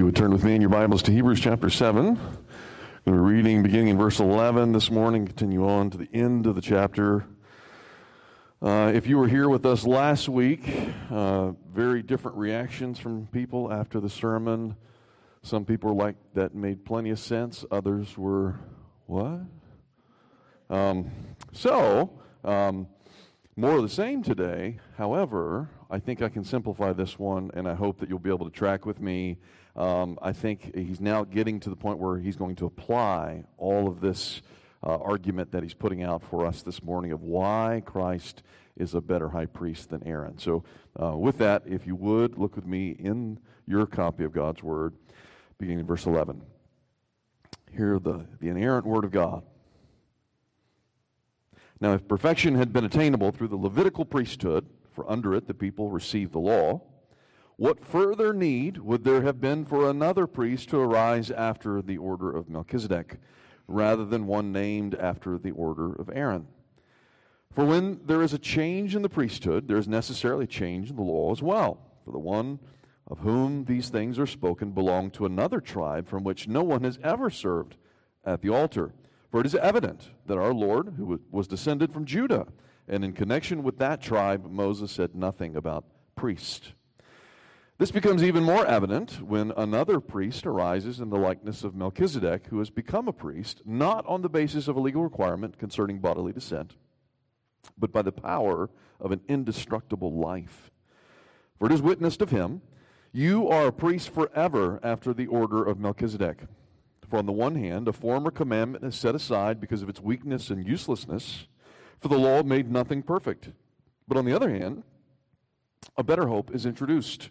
you would turn with me in your Bibles to Hebrews chapter 7. We're reading beginning in verse 11 this morning, continue on to the end of the chapter. Uh, if you were here with us last week, uh, very different reactions from people after the sermon. Some people were like, that made plenty of sense. Others were, what? Um, so, um, more of the same today. However, I think I can simplify this one, and I hope that you'll be able to track with me um, I think he's now getting to the point where he's going to apply all of this uh, argument that he's putting out for us this morning of why Christ is a better high priest than Aaron. So, uh, with that, if you would, look with me in your copy of God's Word, beginning in verse 11. Hear the, the inerrant Word of God. Now, if perfection had been attainable through the Levitical priesthood, for under it the people received the law, what further need would there have been for another priest to arise after the order of Melchizedek, rather than one named after the order of Aaron? For when there is a change in the priesthood, there is necessarily a change in the law as well. For the one of whom these things are spoken belonged to another tribe from which no one has ever served at the altar. For it is evident that our Lord, who was descended from Judah, and in connection with that tribe, Moses said nothing about priest. This becomes even more evident when another priest arises in the likeness of Melchizedek, who has become a priest, not on the basis of a legal requirement concerning bodily descent, but by the power of an indestructible life. For it is witnessed of him, You are a priest forever after the order of Melchizedek. For on the one hand, a former commandment is set aside because of its weakness and uselessness, for the law made nothing perfect. But on the other hand, a better hope is introduced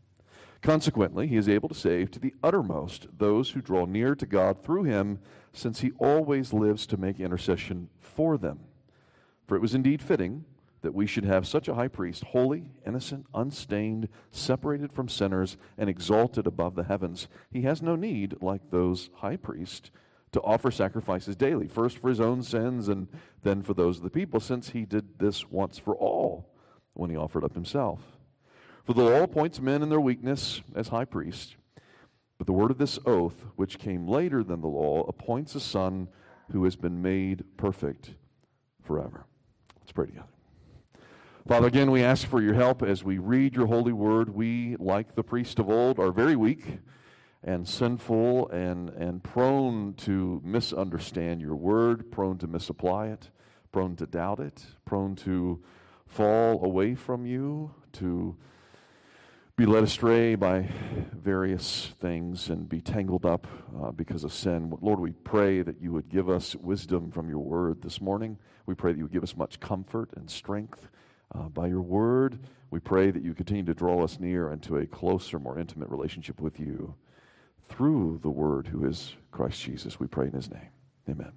Consequently, he is able to save to the uttermost those who draw near to God through him, since he always lives to make intercession for them. For it was indeed fitting that we should have such a high priest, holy, innocent, unstained, separated from sinners, and exalted above the heavens. He has no need, like those high priests, to offer sacrifices daily, first for his own sins and then for those of the people, since he did this once for all when he offered up himself. For the law appoints men in their weakness as high priests. But the word of this oath, which came later than the law, appoints a son who has been made perfect forever. Let's pray together. Father, again, we ask for your help as we read your holy word. We, like the priest of old, are very weak and sinful and, and prone to misunderstand your word, prone to misapply it, prone to doubt it, prone to fall away from you, to be led astray by various things and be tangled up uh, because of sin. Lord, we pray that you would give us wisdom from your word this morning. We pray that you would give us much comfort and strength uh, by your word. We pray that you continue to draw us near into a closer, more intimate relationship with you through the word who is Christ Jesus. We pray in his name. Amen.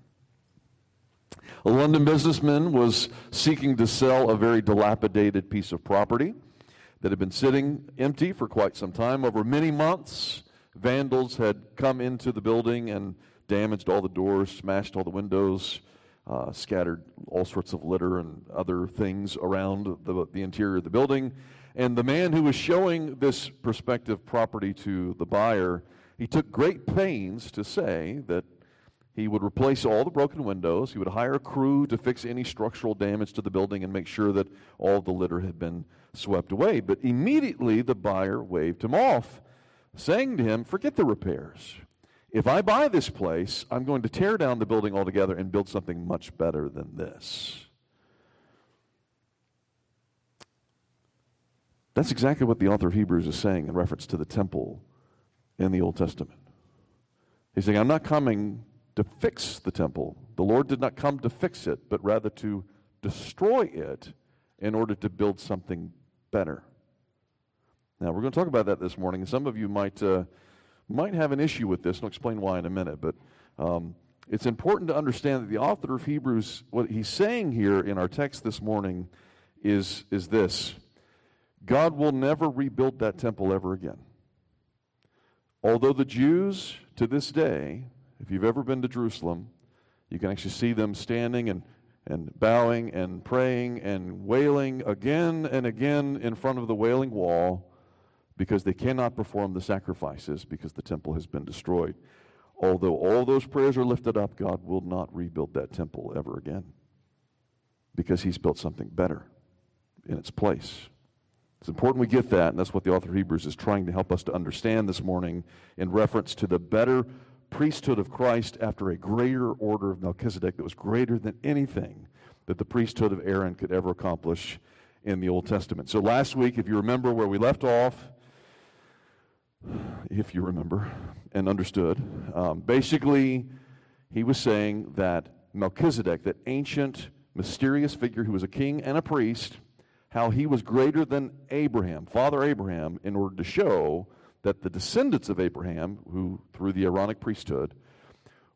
A London businessman was seeking to sell a very dilapidated piece of property that had been sitting empty for quite some time. Over many months, vandals had come into the building and damaged all the doors, smashed all the windows, uh, scattered all sorts of litter and other things around the, the interior of the building. And the man who was showing this prospective property to the buyer, he took great pains to say that he would replace all the broken windows. He would hire a crew to fix any structural damage to the building and make sure that all the litter had been swept away. But immediately the buyer waved him off, saying to him, Forget the repairs. If I buy this place, I'm going to tear down the building altogether and build something much better than this. That's exactly what the author of Hebrews is saying in reference to the temple in the Old Testament. He's saying, I'm not coming to fix the temple. The Lord did not come to fix it, but rather to destroy it in order to build something better. Now, we're going to talk about that this morning. Some of you might, uh, might have an issue with this, and I'll explain why in a minute, but um, it's important to understand that the author of Hebrews, what he's saying here in our text this morning is, is this God will never rebuild that temple ever again. Although the Jews to this day, if you've ever been to Jerusalem, you can actually see them standing and, and bowing and praying and wailing again and again in front of the wailing wall because they cannot perform the sacrifices because the temple has been destroyed. Although all those prayers are lifted up, God will not rebuild that temple ever again because He's built something better in its place. It's important we get that, and that's what the author of Hebrews is trying to help us to understand this morning in reference to the better priesthood of Christ after a greater order of Melchizedek that was greater than anything that the priesthood of Aaron could ever accomplish in the Old Testament. So last week, if you remember where we left off, if you remember and understood, um, basically, he was saying that Melchizedek, that ancient, mysterious figure who was a king and a priest, how he was greater than Abraham, Father Abraham, in order to show that the descendants of Abraham, who through the Aaronic priesthood,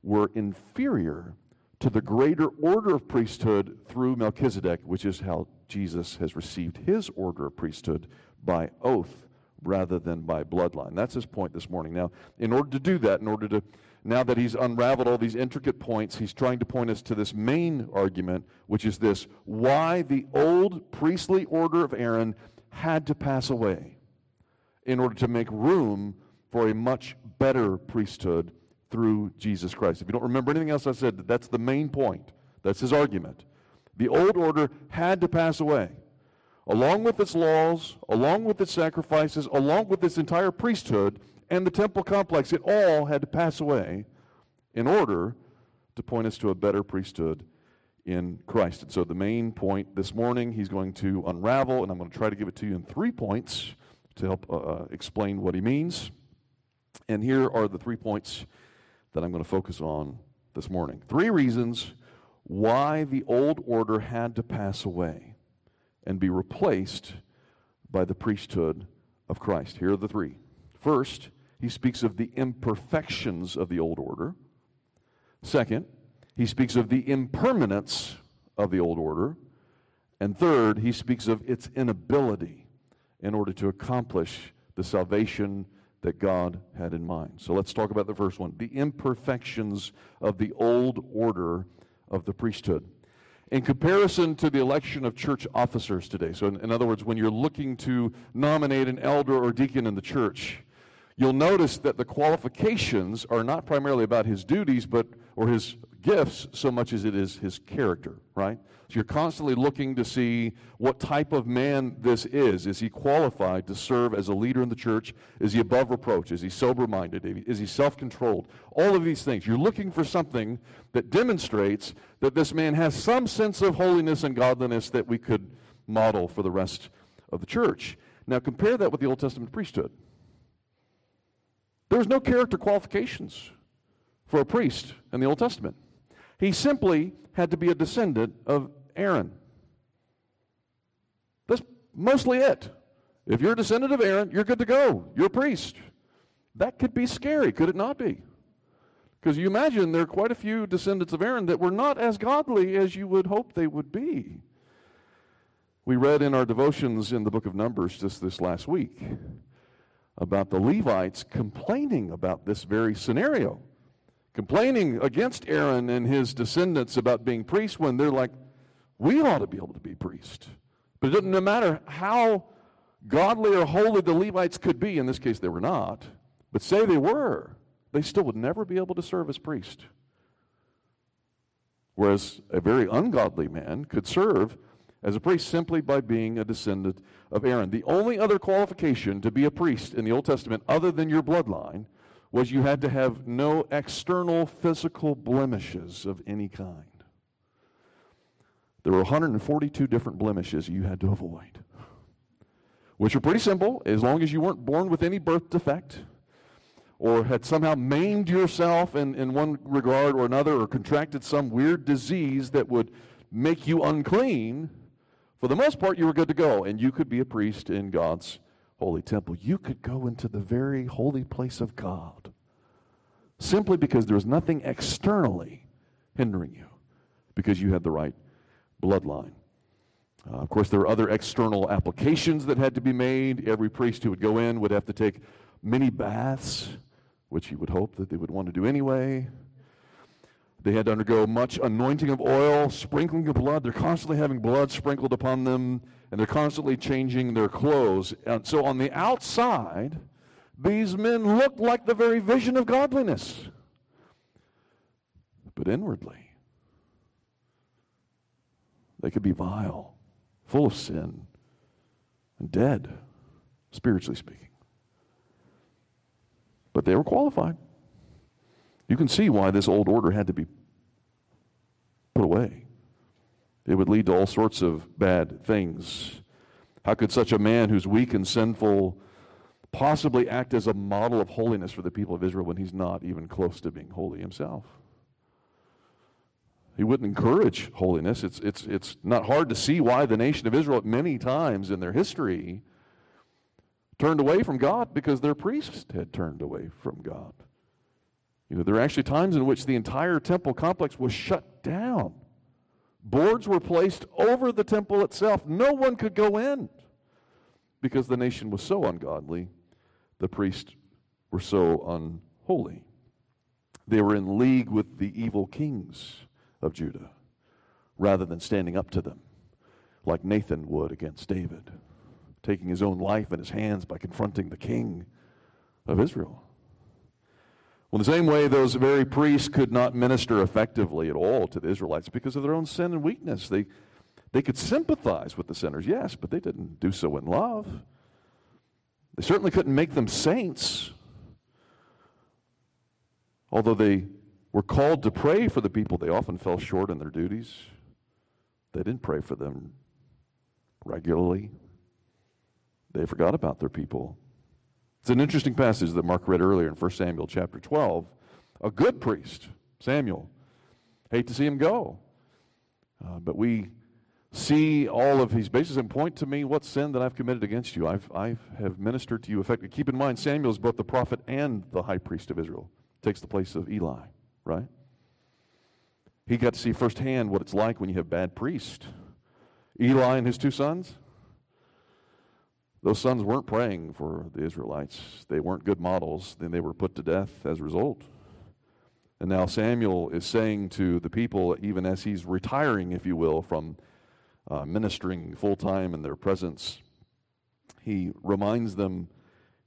were inferior to the greater order of priesthood through Melchizedek, which is how Jesus has received his order of priesthood by oath rather than by bloodline. That's his point this morning. Now, in order to do that, in order to now that he's unraveled all these intricate points, he's trying to point us to this main argument, which is this why the old priestly order of Aaron had to pass away in order to make room for a much better priesthood through Jesus Christ. If you don't remember anything else I said, that's the main point. That's his argument. The old order had to pass away. Along with its laws, along with its sacrifices, along with its entire priesthood, and the temple complex, it all had to pass away in order to point us to a better priesthood in Christ. And so the main point this morning he's going to unravel, and I'm going to try to give it to you in three points to help uh, uh, explain what he means. And here are the three points that I'm going to focus on this morning. Three reasons why the old order had to pass away and be replaced by the priesthood of Christ. Here are the three. First, he speaks of the imperfections of the old order. Second, he speaks of the impermanence of the old order. And third, he speaks of its inability in order to accomplish the salvation that God had in mind. So let's talk about the first one the imperfections of the old order of the priesthood. In comparison to the election of church officers today, so in, in other words, when you're looking to nominate an elder or deacon in the church, you'll notice that the qualifications are not primarily about his duties but or his gifts so much as it is his character right? So you're constantly looking to see what type of man this is. Is he qualified to serve as a leader in the church? Is he above reproach? Is he sober minded is he self-controlled? All of these things. You're looking for something that demonstrates that this man has some sense of holiness and godliness that we could model for the rest of the church. Now compare that with the old testament priesthood there was no character qualifications for a priest in the Old Testament. He simply had to be a descendant of Aaron. That's mostly it. If you're a descendant of Aaron, you're good to go. You're a priest. That could be scary, could it not be? Because you imagine there are quite a few descendants of Aaron that were not as godly as you would hope they would be. We read in our devotions in the book of Numbers just this last week about the Levites complaining about this very scenario, complaining against Aaron and his descendants about being priests when they're like, we ought to be able to be priests. But it doesn't no matter how godly or holy the Levites could be, in this case they were not, but say they were, they still would never be able to serve as priest. Whereas a very ungodly man could serve as a priest simply by being a descendant of Aaron. The only other qualification to be a priest in the Old Testament, other than your bloodline, was you had to have no external physical blemishes of any kind. There were 142 different blemishes you had to avoid, which are pretty simple as long as you weren't born with any birth defect or had somehow maimed yourself in, in one regard or another or contracted some weird disease that would make you unclean for the most part, you were good to go, and you could be a priest in God's holy temple. You could go into the very holy place of God simply because there was nothing externally hindering you, because you had the right bloodline. Uh, of course, there were other external applications that had to be made. Every priest who would go in would have to take many baths, which you would hope that they would want to do anyway. They had to undergo much anointing of oil, sprinkling of blood. They're constantly having blood sprinkled upon them, and they're constantly changing their clothes. And so on the outside, these men looked like the very vision of godliness. But inwardly, they could be vile, full of sin, and dead, spiritually speaking. But they were qualified. You can see why this old order had to be put away. It would lead to all sorts of bad things. How could such a man who's weak and sinful possibly act as a model of holiness for the people of Israel when he's not even close to being holy himself? He wouldn't encourage holiness. It's, it's, it's not hard to see why the nation of Israel, many times in their history, turned away from God because their priests had turned away from God. You know, there are actually times in which the entire temple complex was shut down. Boards were placed over the temple itself. No one could go in because the nation was so ungodly. The priests were so unholy. They were in league with the evil kings of Judah rather than standing up to them like Nathan would against David, taking his own life in his hands by confronting the king of Israel. Well, the same way, those very priests could not minister effectively at all to the Israelites because of their own sin and weakness. They, they could sympathize with the sinners, yes, but they didn't do so in love. They certainly couldn't make them saints. Although they were called to pray for the people, they often fell short in their duties. They didn't pray for them regularly. They forgot about their people. It's an interesting passage that Mark read earlier in 1 Samuel chapter 12. A good priest, Samuel. Hate to see him go. Uh, but we see all of his bases and point to me what sin that I've committed against you. I've, I have ministered to you effectively. Keep in mind, Samuel is both the prophet and the high priest of Israel. Takes the place of Eli, right? He got to see firsthand what it's like when you have bad priests. Eli and his two sons, those sons weren't praying for the Israelites. They weren't good models. Then they were put to death as a result. And now Samuel is saying to the people, even as he's retiring, if you will, from uh, ministering full time in their presence, he reminds them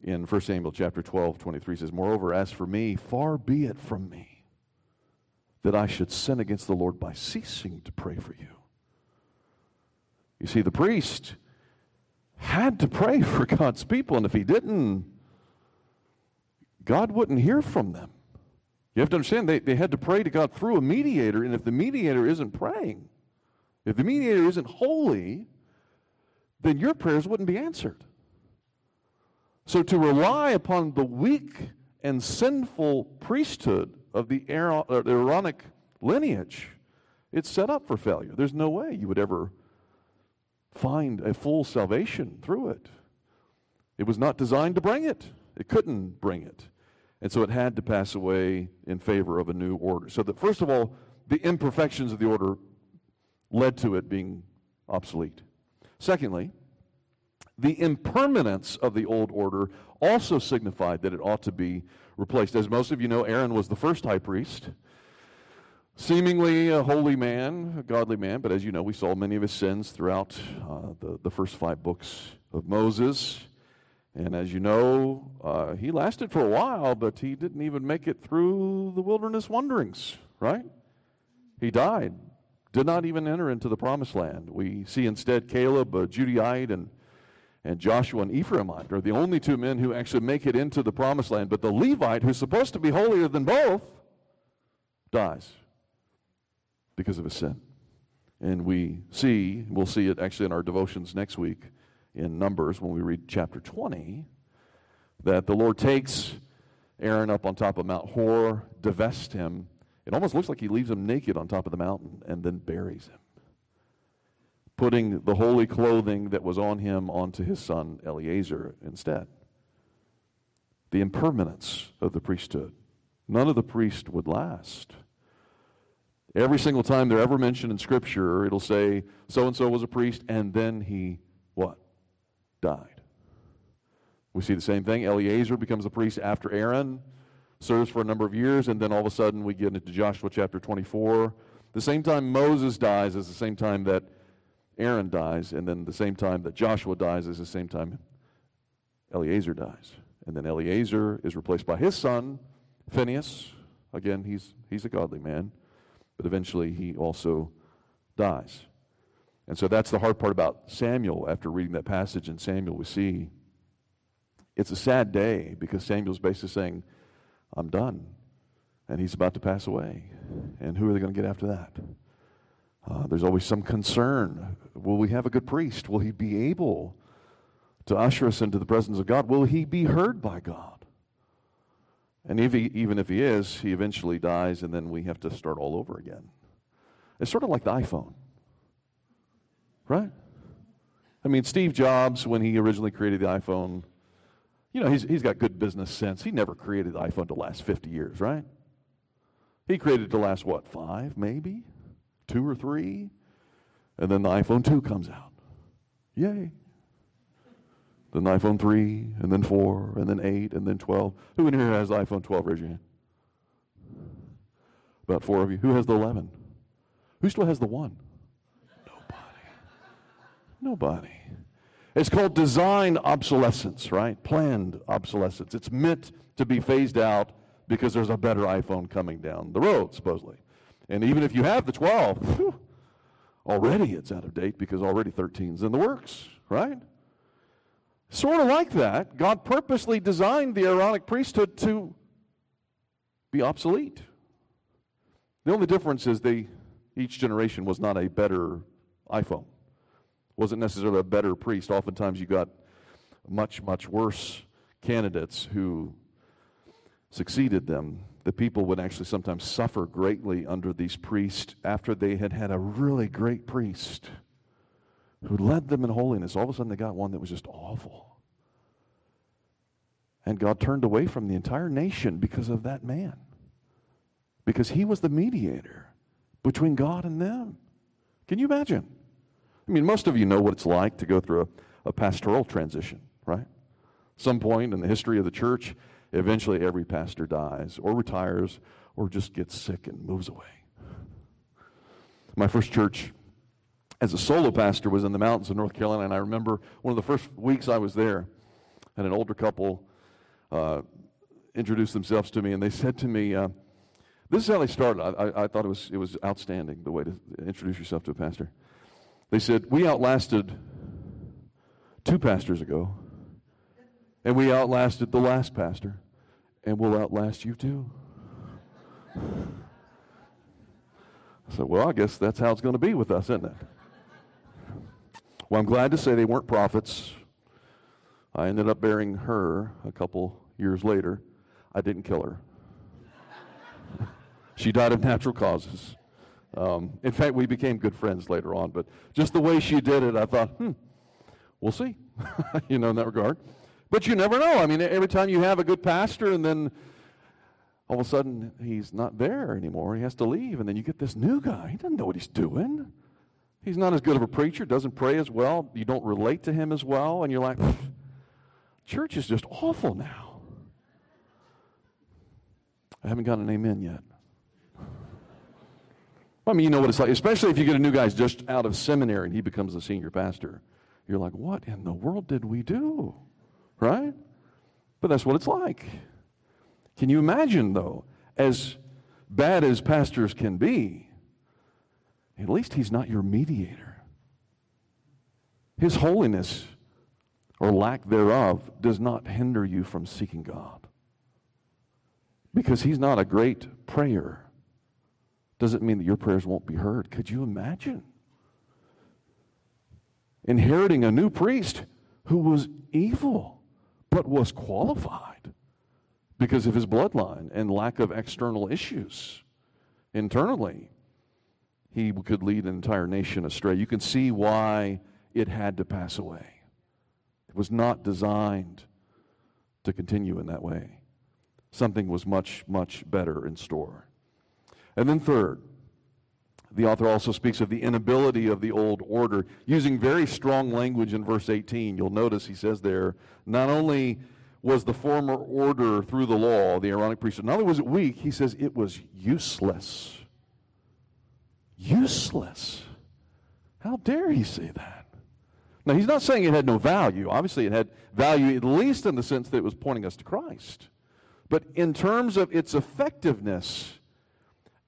in 1 Samuel chapter 12, 23 says, Moreover, as for me, far be it from me that I should sin against the Lord by ceasing to pray for you. You see, the priest had to pray for God's people, and if he didn't, God wouldn't hear from them. You have to understand, they, they had to pray to God through a mediator, and if the mediator isn't praying, if the mediator isn't holy, then your prayers wouldn't be answered. So to rely upon the weak and sinful priesthood of the uh, Aaronic lineage, it's set up for failure. There's no way you would ever find a full salvation through it. It was not designed to bring it, it couldn't bring it. And so it had to pass away in favor of a new order. So that, first of all, the imperfections of the order led to it being obsolete. Secondly, the impermanence of the old order also signified that it ought to be replaced. As most of you know, Aaron was the first high priest seemingly a holy man, a godly man, but as you know, we saw many of his sins throughout uh, the, the first five books of Moses. And as you know, uh, he lasted for a while, but he didn't even make it through the wilderness wanderings, right? He died, did not even enter into the promised land. We see instead Caleb, a Judahite, and, and Joshua, and Ephraimite, are the only two men who actually make it into the promised land. But the Levite, who's supposed to be holier than both, dies because of his sin. And we see, we'll see it actually in our devotions next week in Numbers when we read chapter 20, that the Lord takes Aaron up on top of Mount Hor, divests him. It almost looks like he leaves him naked on top of the mountain and then buries him. putting the holy clothing that was on him onto his son Eleazar instead. The impermanence of the priesthood. None of the priest would last. Every single time they're ever mentioned in Scripture, it'll say so and so was a priest, and then he what? Died. We see the same thing. Eleazar becomes a priest after Aaron, serves for a number of years, and then all of a sudden we get into Joshua chapter 24. The same time Moses dies is the same time that Aaron dies, and then the same time that Joshua dies is the same time Eleazar dies. And then Eleazar is replaced by his son, Phineas. Again, he's, he's a godly man but eventually he also dies. And so that's the hard part about Samuel. After reading that passage in Samuel, we see it's a sad day because Samuel's basically saying, I'm done. And he's about to pass away. And who are they going to get after that? Uh, there's always some concern. Will we have a good priest? Will he be able to usher us into the presence of God? Will he be heard by God? And if he, even if he is, he eventually dies, and then we have to start all over again. It's sort of like the iPhone, right? I mean, Steve Jobs, when he originally created the iPhone, you know, he's, he's got good business sense. He never created the iPhone to last 50 years, right? He created it to last, what, five, maybe? Two or three? And then the iPhone 2 comes out. Yay then the iPhone 3, and then 4, and then 8, and then 12. Who in here has the iPhone 12? Raise your hand. About four of you. Who has the 11? Who still has the 1? Nobody. Nobody. It's called design obsolescence, right? Planned obsolescence. It's meant to be phased out because there's a better iPhone coming down the road, supposedly. And even if you have the 12, whew, already it's out of date because already 13's in the works, right? Sort of like that, God purposely designed the Aaronic priesthood to be obsolete. The only difference is they each generation was not a better iPhone. Wasn't necessarily a better priest. Oftentimes you got much, much worse candidates who succeeded them. The people would actually sometimes suffer greatly under these priests after they had had a really great priest who led them in holiness. All of a sudden, they got one that was just awful. And God turned away from the entire nation because of that man. Because he was the mediator between God and them. Can you imagine? I mean, most of you know what it's like to go through a, a pastoral transition, right? Some point in the history of the church, eventually every pastor dies or retires or just gets sick and moves away. My first church as a solo pastor was in the mountains of North Carolina, and I remember one of the first weeks I was there, and an older couple uh, introduced themselves to me, and they said to me, uh, "This is how they started." I, I, I, thought it was it was outstanding the way to introduce yourself to a pastor. They said, "We outlasted two pastors ago, and we outlasted the last pastor, and we'll outlast you too." I said, "Well, I guess that's how it's going to be with us, isn't it?" Well, I'm glad to say they weren't prophets. I ended up burying her a couple years later. I didn't kill her. she died of natural causes. Um, in fact, we became good friends later on, but just the way she did it, I thought, hmm, we'll see, you know, in that regard. But you never know. I mean, every time you have a good pastor and then all of a sudden he's not there anymore, he has to leave, and then you get this new guy. He doesn't know what he's doing. He's not as good of a preacher, doesn't pray as well, you don't relate to him as well, and you're like, church is just awful now. I haven't got an amen yet. I mean, you know what it's like, especially if you get a new guy just out of seminary and he becomes a senior pastor. You're like, what in the world did we do? Right? But that's what it's like. Can you imagine, though, as bad as pastors can be, at least he's not your mediator. His holiness or lack thereof does not hinder you from seeking God. Because he's not a great prayer doesn't mean that your prayers won't be heard. Could you imagine? Inheriting a new priest who was evil but was qualified because of his bloodline and lack of external issues internally. He could lead an entire nation astray. You can see why it had to pass away. It was not designed to continue in that way. Something was much, much better in store. And then, third, the author also speaks of the inability of the old order, using very strong language in verse 18. You'll notice he says there, not only was the former order through the law, the Aaronic priesthood, not only was it weak, he says it was useless. Useless. How dare he say that? Now, he's not saying it had no value. Obviously, it had value, at least in the sense that it was pointing us to Christ. But in terms of its effectiveness,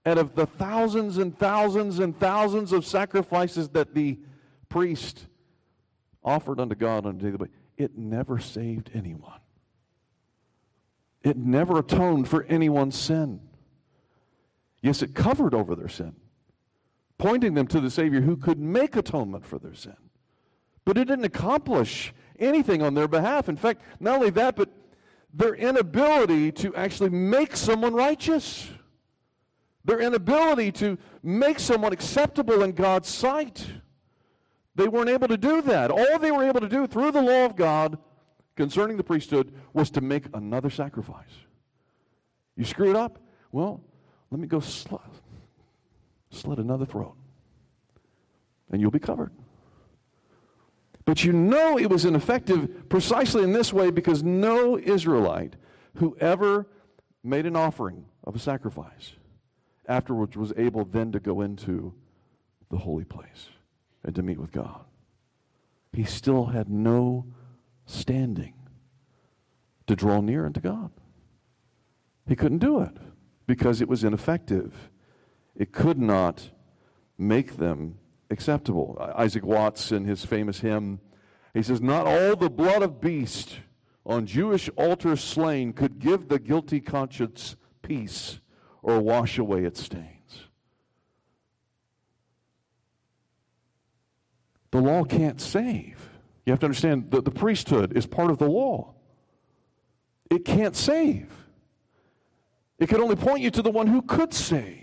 out of the thousands and thousands and thousands of sacrifices that the priest offered unto God on a daily basis, it never saved anyone. It never atoned for anyone's sin. Yes, it covered over their sin, pointing them to the Savior who could make atonement for their sin. But it didn't accomplish anything on their behalf. In fact, not only that, but their inability to actually make someone righteous, their inability to make someone acceptable in God's sight. They weren't able to do that. All they were able to do through the law of God concerning the priesthood was to make another sacrifice. You screw it up? Well, let me go slit, slit another throat, and you'll be covered. But you know it was ineffective precisely in this way because no Israelite who ever made an offering of a sacrifice afterwards was able then to go into the holy place and to meet with God. He still had no standing to draw near unto God. He couldn't do it because it was ineffective. It could not make them acceptable. Isaac Watts, in his famous hymn, he says, Not all the blood of beast on Jewish altars slain could give the guilty conscience peace or wash away its stains. The law can't save. You have to understand that the priesthood is part of the law. It can't save. It can only point you to the one who could save.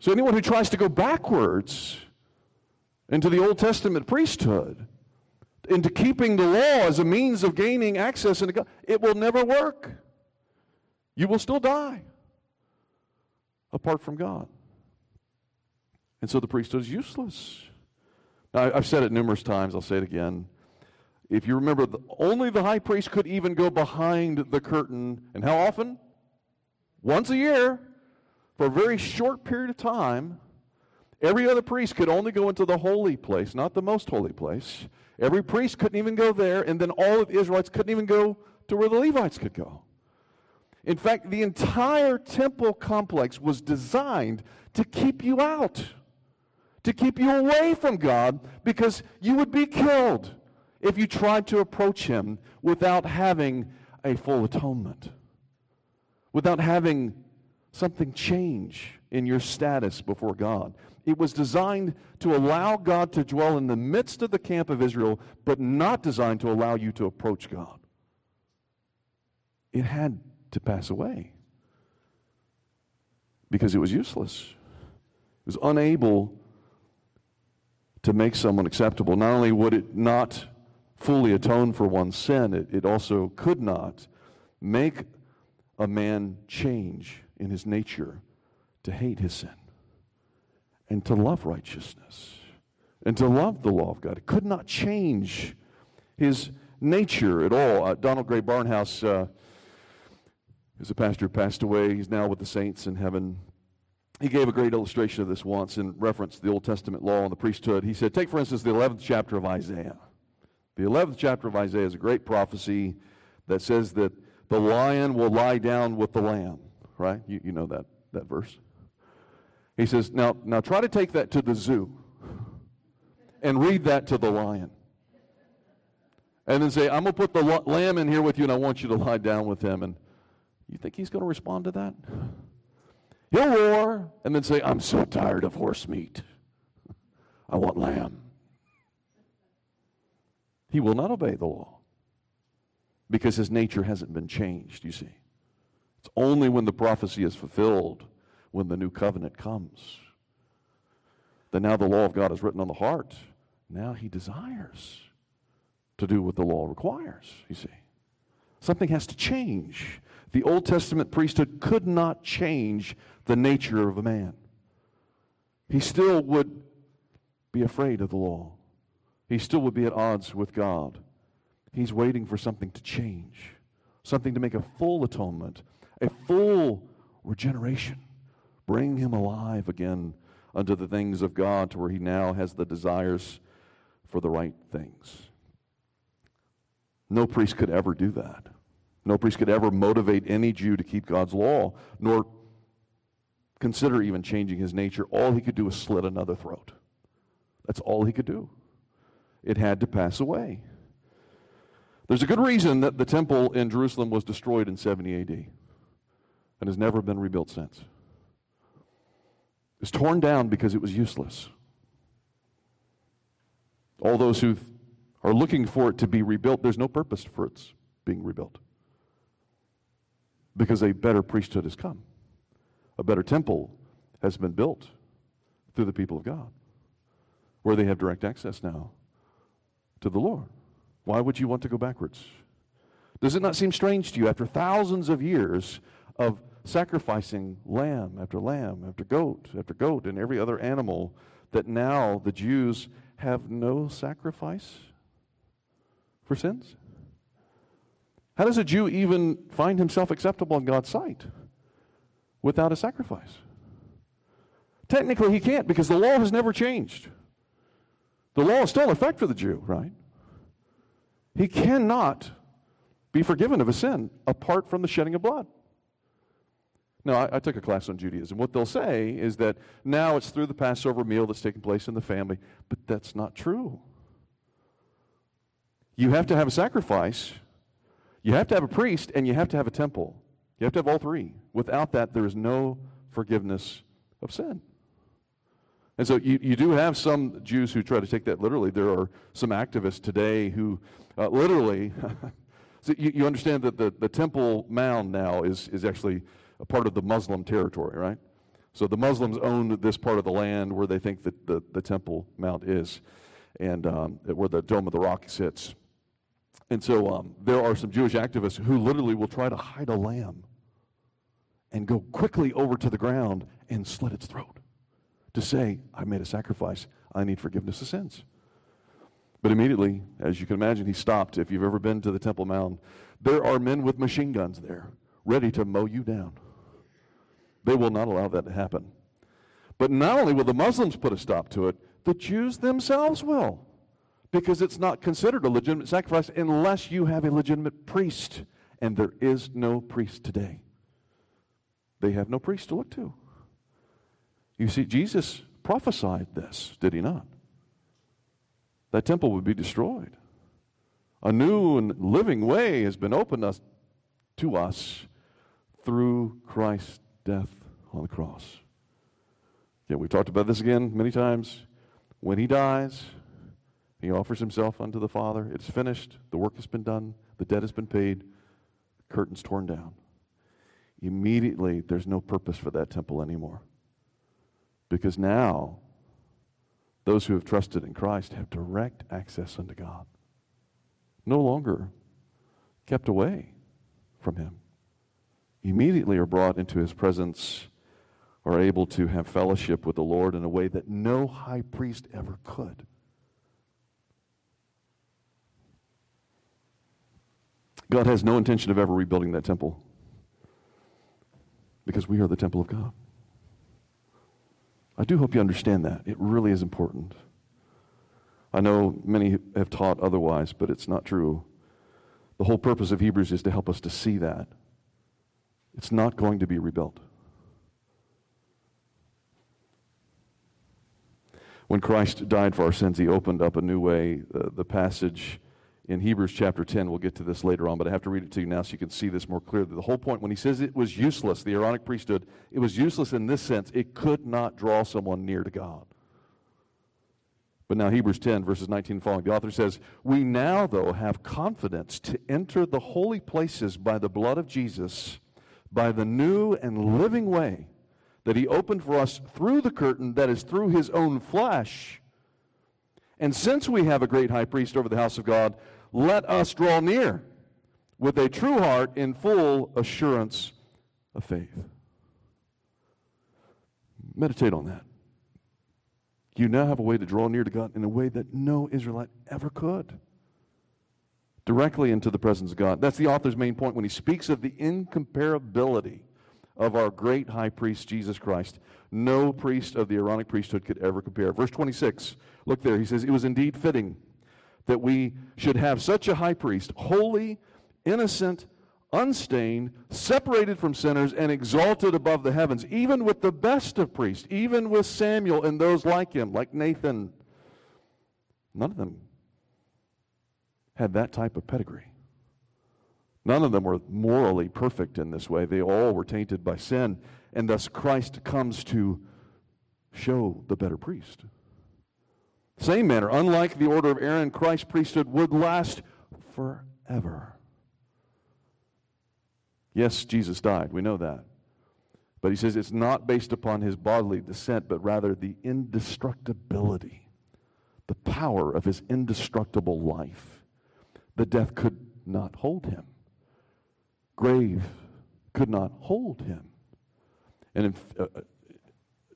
So anyone who tries to go backwards into the Old Testament priesthood, into keeping the law as a means of gaining access into God, it will never work. You will still die apart from God. And so the priesthood is useless. Now, I've said it numerous times, I'll say it again. If you remember, only the high priest could even go behind the curtain. And how often? Once a year for a very short period of time, every other priest could only go into the holy place, not the most holy place. Every priest couldn't even go there, and then all of the Israelites couldn't even go to where the Levites could go. In fact, the entire temple complex was designed to keep you out, to keep you away from God, because you would be killed if you tried to approach Him without having a full atonement, without having something change in your status before God. It was designed to allow God to dwell in the midst of the camp of Israel, but not designed to allow you to approach God. It had to pass away because it was useless. It was unable to make someone acceptable. Not only would it not fully atone for one's sin, it, it also could not make a man change in his nature to hate his sin and to love righteousness and to love the law of God. It could not change his nature at all. Uh, Donald Grey Barnhouse uh, is a pastor who passed away. He's now with the saints in heaven. He gave a great illustration of this once in reference to the Old Testament law and the priesthood. He said, Take, for instance, the 11th chapter of Isaiah. The 11th chapter of Isaiah is a great prophecy that says that the lion will lie down with the lamb right? You, you know that, that verse. He says, now, now try to take that to the zoo and read that to the lion. And then say, I'm going to put the lamb in here with you and I want you to lie down with him. And you think he's going to respond to that? He'll roar and then say, I'm so tired of horse meat. I want lamb. He will not obey the law because his nature hasn't been changed, you see. It's only when the prophecy is fulfilled, when the new covenant comes. That now the law of God is written on the heart. Now he desires to do what the law requires, you see. Something has to change. The Old Testament priesthood could not change the nature of a man. He still would be afraid of the law, he still would be at odds with God. He's waiting for something to change, something to make a full atonement, a full regeneration, bring him alive again unto the things of God to where he now has the desires for the right things. No priest could ever do that. No priest could ever motivate any Jew to keep God's law, nor consider even changing his nature. All he could do was slit another throat. That's all he could do. It had to pass away. There's a good reason that the temple in Jerusalem was destroyed in 70 AD and has never been rebuilt since. It's torn down because it was useless. All those who are looking for it to be rebuilt, there's no purpose for its being rebuilt because a better priesthood has come. A better temple has been built through the people of God, where they have direct access now to the Lord. Why would you want to go backwards? Does it not seem strange to you after thousands of years of sacrificing lamb after lamb after goat after goat and every other animal that now the Jews have no sacrifice for sins? How does a Jew even find himself acceptable in God's sight without a sacrifice? Technically, he can't because the law has never changed. The law is still in effect for the Jew, right? He cannot be forgiven of a sin apart from the shedding of blood. No, I, I, took a class on Judaism. What they'll say is that now it's through the Passover meal that's taking place in the family, but that's not true. You have to have a sacrifice you have to have a priest and you have to have a temple. You have to have all three. Without that, there is no forgiveness of sin. And so you, you do have some Jews who try to take that literally. There are some activists today who uh, literally, so you, you understand that the, the Temple Mount now is, is actually a part of the Muslim territory, right? So the Muslims own this part of the land where they think that the, the Temple Mount is, and um, where the Dome of the Rock sits. And so um, there are some Jewish activists who literally will try to hide a lamb and go quickly over to the ground and slit its throat to say, I made a sacrifice. I need forgiveness of sins. But immediately, as you can imagine, he stopped. If you've ever been to the Temple Mount, there are men with machine guns there ready to mow you down. They will not allow that to happen. But not only will the Muslims put a stop to it, the Jews themselves will because it's not considered a legitimate sacrifice unless you have a legitimate priest. And there is no priest today. They have no priest to look to. You see, Jesus prophesied this, did he not? That temple would be destroyed. A new and living way has been opened us, to us through Christ's death on the cross. Yeah, we've talked about this again many times. When he dies, he offers himself unto the Father. It's finished. The work has been done. The debt has been paid. Curtains torn down. Immediately, there's no purpose for that temple anymore. Because now, those who have trusted in Christ have direct access unto God. No longer kept away from Him. Immediately are brought into His presence, are able to have fellowship with the Lord in a way that no high priest ever could. God has no intention of ever rebuilding that temple because we are the temple of God. I do hope you understand that. It really is important. I know many have taught otherwise, but it's not true. The whole purpose of Hebrews is to help us to see that. It's not going to be rebuilt. When Christ died for our sins, he opened up a new way. Uh, the passage in Hebrews chapter 10. We'll get to this later on, but I have to read it to you now so you can see this more clearly. The whole point, when he says it was useless, the Aaronic priesthood, it was useless in this sense it could not draw someone near to God. But now, Hebrews 10, verses 19 following, the author says, We now, though, have confidence to enter the holy places by the blood of Jesus, by the new and living way that he opened for us through the curtain that is through his own flesh. And since we have a great high priest over the house of God, let us draw near with a true heart in full assurance of faith. Meditate on that. You now have a way to draw near to God in a way that no Israelite ever could. Directly into the presence of God. That's the author's main point when he speaks of the incomparability of our great high priest, Jesus Christ. No priest of the Aaronic priesthood could ever compare. Verse 26, look there. He says, It was indeed fitting that we should have such a high priest, holy, innocent, unstained, separated from sinners, and exalted above the heavens, even with the best of priests, even with Samuel and those like him, like Nathan. None of them had that type of pedigree. None of them were morally perfect in this way. They all were tainted by sin. And thus Christ comes to show the better priest. Same manner, unlike the order of Aaron, Christ's priesthood would last forever. Yes, Jesus died. We know that. But he says it's not based upon his bodily descent, but rather the indestructibility, the power of his indestructible life. The death could not hold him. Grave could not hold him. And if, uh,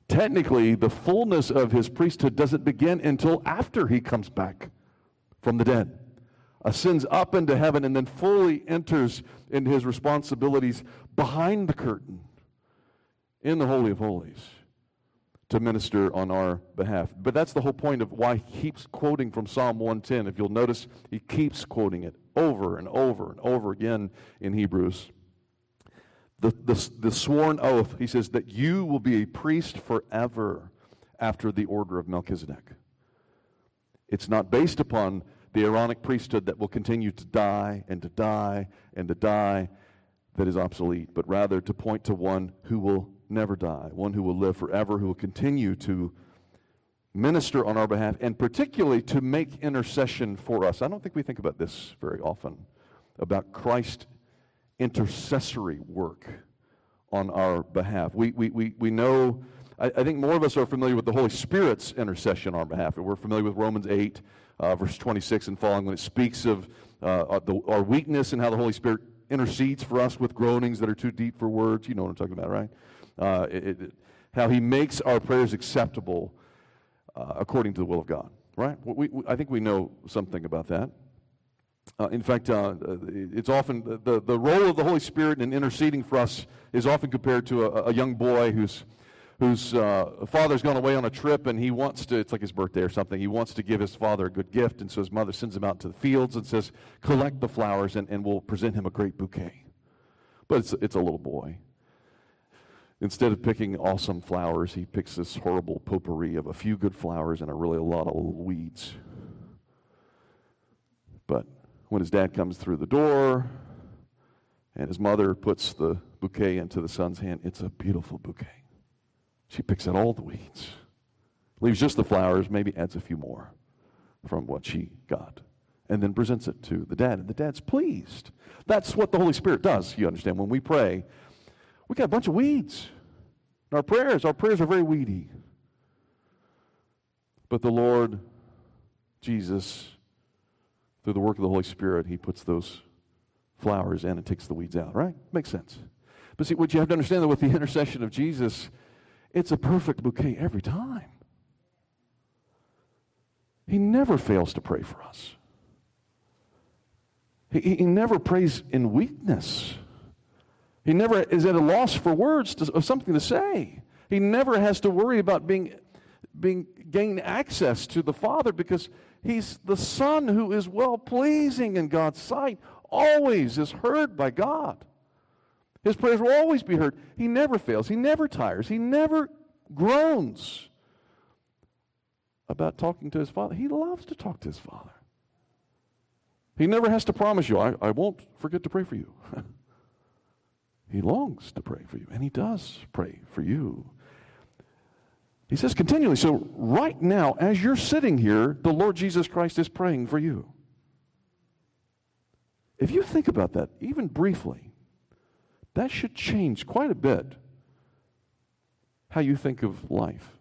technically, the fullness of his priesthood doesn't begin until after he comes back from the dead, ascends up into heaven, and then fully enters into his responsibilities behind the curtain in the Holy of Holies to minister on our behalf. But that's the whole point of why he keeps quoting from Psalm 110. If you'll notice, he keeps quoting it over and over and over again in Hebrews. The, the, the sworn oath, he says, that you will be a priest forever after the order of Melchizedek. It's not based upon the Aaronic priesthood that will continue to die and to die and to die that is obsolete, but rather to point to one who will never die, one who will live forever, who will continue to minister on our behalf, and particularly to make intercession for us. I don't think we think about this very often about Christ's intercessory work on our behalf. We, we, we, we know, I, I, think more of us are familiar with the Holy Spirit's intercession on our behalf. We're familiar with Romans 8, uh, verse 26 and following, when it speaks of uh, the, our weakness and how the Holy Spirit intercedes for us with groanings that are too deep for words. You know what I'm talking about, right? Uh, it, it, how he makes our prayers acceptable uh, according to the will of God, right? We, we, I think we know something about that. Uh, in fact, uh, it's often the, the role of the Holy Spirit in interceding for us is often compared to a, a young boy whose whose uh, father's gone away on a trip and he wants to, it's like his birthday or something, he wants to give his father a good gift. And so his mother sends him out to the fields and says, collect the flowers and, and we'll present him a great bouquet. But it's, it's a little boy. Instead of picking awesome flowers, he picks this horrible potpourri of a few good flowers and a really a lot of weeds. But when his dad comes through the door and his mother puts the bouquet into the son's hand, it's a beautiful bouquet. She picks out all the weeds, leaves just the flowers, maybe adds a few more from what she got, and then presents it to the dad. And the dad's pleased. That's what the Holy Spirit does, you understand. When we pray, we got a bunch of weeds. In our prayers, our prayers are very weedy. But the Lord, Jesus, through the work of the Holy Spirit, He puts those flowers in and takes the weeds out, right? Makes sense. But see, what you have to understand that with the intercession of Jesus, it's a perfect bouquet every time. He never fails to pray for us. He, he never prays in weakness. He never is at a loss for words to, or something to say. He never has to worry about being, being gain access to the Father because he's the Son who is well pleasing in God's sight, always is heard by God. His prayers will always be heard. He never fails. He never tires. He never groans about talking to his Father. He loves to talk to his Father. He never has to promise you, I, I won't forget to pray for you. he longs to pray for you, and he does pray for you. He says continually, so right now, as you're sitting here, the Lord Jesus Christ is praying for you. If you think about that, even briefly, that should change quite a bit how you think of life.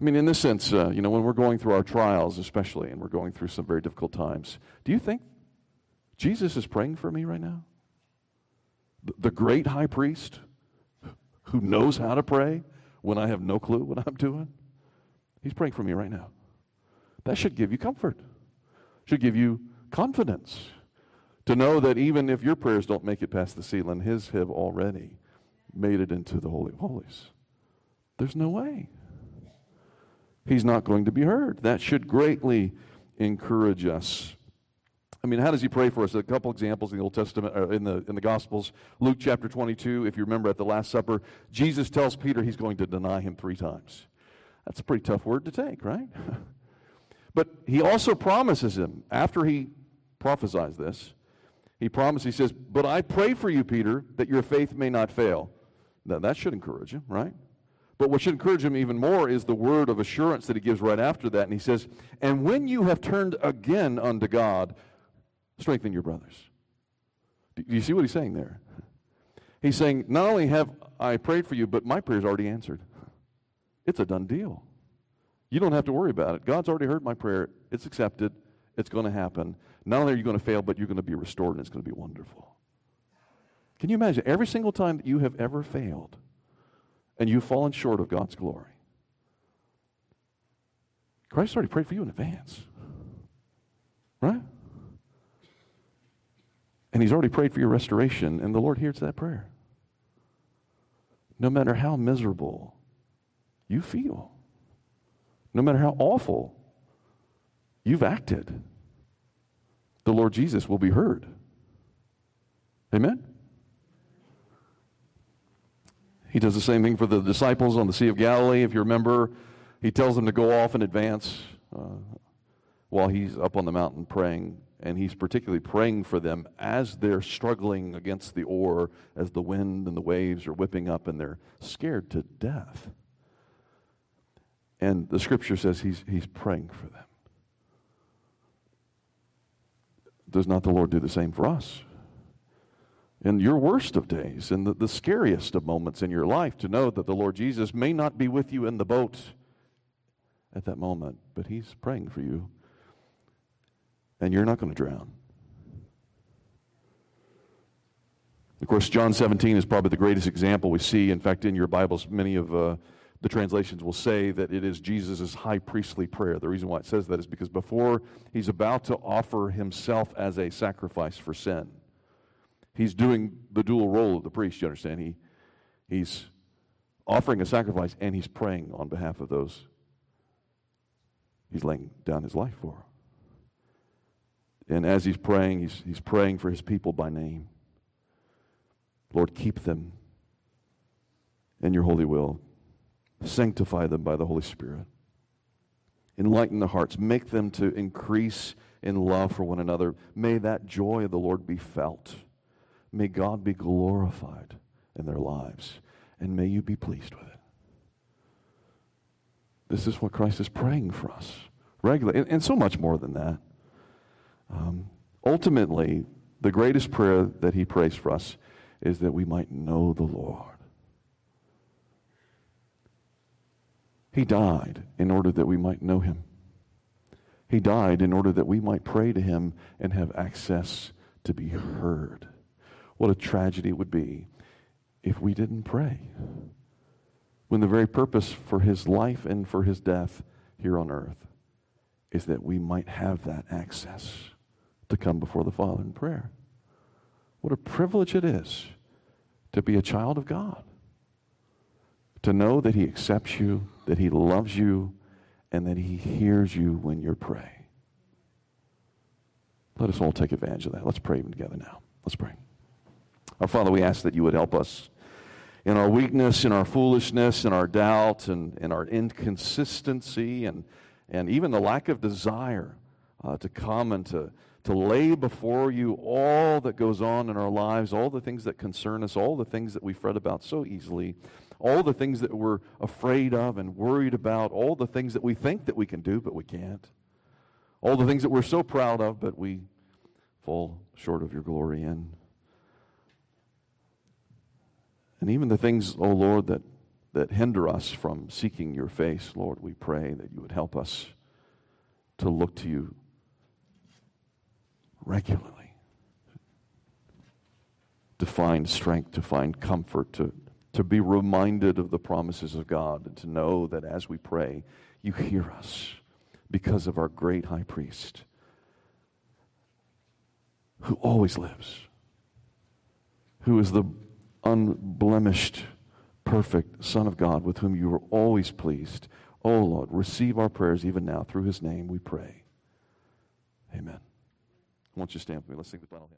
I mean, in this sense, uh, you know, when we're going through our trials, especially, and we're going through some very difficult times, do you think Jesus is praying for me right now? The, great high priest who knows how to pray when I have no clue what I'm doing? He's praying for me right now. That should give you comfort, should give you confidence to know that even if your prayers don't make it past the ceiling, His have already made it into the Holy of Holies. There's no way he's not going to be heard. That should greatly encourage us. I mean, how does he pray for us? A couple examples in the Old Testament, uh, in the in the Gospels. Luke chapter 22. If you remember, at the Last Supper, Jesus tells Peter he's going to deny him three times. That's a pretty tough word to take, right? but he also promises him after he prophesies this. He promises. He says, "But I pray for you, Peter, that your faith may not fail." Now that should encourage him, right? But what should encourage him even more is the word of assurance that he gives right after that. And he says, And when you have turned again unto God, strengthen your brothers. Do you see what he's saying there? He's saying, Not only have I prayed for you, but my prayer's already answered. It's a done deal. You don't have to worry about it. God's already heard my prayer. It's accepted. It's going to happen. Not only are you going to fail, but you're going to be restored, and it's going to be wonderful. Can you imagine every single time that you have ever failed? and you've fallen short of God's glory. Christ already prayed for you in advance. Right? And He's already prayed for your restoration, and the Lord hears that prayer. No matter how miserable you feel, no matter how awful you've acted, the Lord Jesus will be heard. Amen? He does the same thing for the disciples on the Sea of Galilee. If you remember, he tells them to go off in advance uh, while he's up on the mountain praying. And he's particularly praying for them as they're struggling against the oar, as the wind and the waves are whipping up, and they're scared to death. And the scripture says he's, he's praying for them. Does not the Lord do the same for us? in your worst of days, in the, the scariest of moments in your life, to know that the Lord Jesus may not be with you in the boat at that moment, but He's praying for you, and you're not going to drown. Of course, John 17 is probably the greatest example we see. In fact, in your Bibles, many of uh, the translations will say that it is Jesus' high priestly prayer. The reason why it says that is because before he's about to offer himself as a sacrifice for sin, he's doing the dual role of the priest, you understand? He, he's offering a sacrifice and he's praying on behalf of those he's laying down his life for. And as he's praying, he's, he's praying for his people by name. Lord, keep them in your holy will. Sanctify them by the Holy Spirit. Enlighten their hearts. Make them to increase in love for one another. May that joy of the Lord be felt. May God be glorified in their lives, and may you be pleased with it. This is what Christ is praying for us regularly, and, and so much more than that. Um, ultimately, the greatest prayer that he prays for us is that we might know the Lord. He died in order that we might know him. He died in order that we might pray to him and have access to be heard. What a tragedy it would be if we didn't pray. When the very purpose for his life and for his death here on earth is that we might have that access to come before the Father in prayer. What a privilege it is to be a child of God. To know that he accepts you, that he loves you, and that he hears you when you pray. Let us all take advantage of that. Let's pray together now. Let's pray. Our Father, we ask that you would help us in our weakness, in our foolishness, in our doubt, and in our inconsistency, and, and even the lack of desire uh, to come and to, to lay before you all that goes on in our lives, all the things that concern us, all the things that we fret about so easily, all the things that we're afraid of and worried about, all the things that we think that we can do but we can't, all the things that we're so proud of but we fall short of your glory in. And even the things, oh Lord, that, that hinder us from seeking your face, Lord, we pray that you would help us to look to you regularly, to find strength, to find comfort, to, to be reminded of the promises of God, and to know that as we pray, you hear us because of our great high priest who always lives, who is the unblemished, perfect Son of God with whom you are always pleased. Oh Lord, receive our prayers even now. Through his name we pray. Amen. I want you stand with me. Let's sing the final hymn.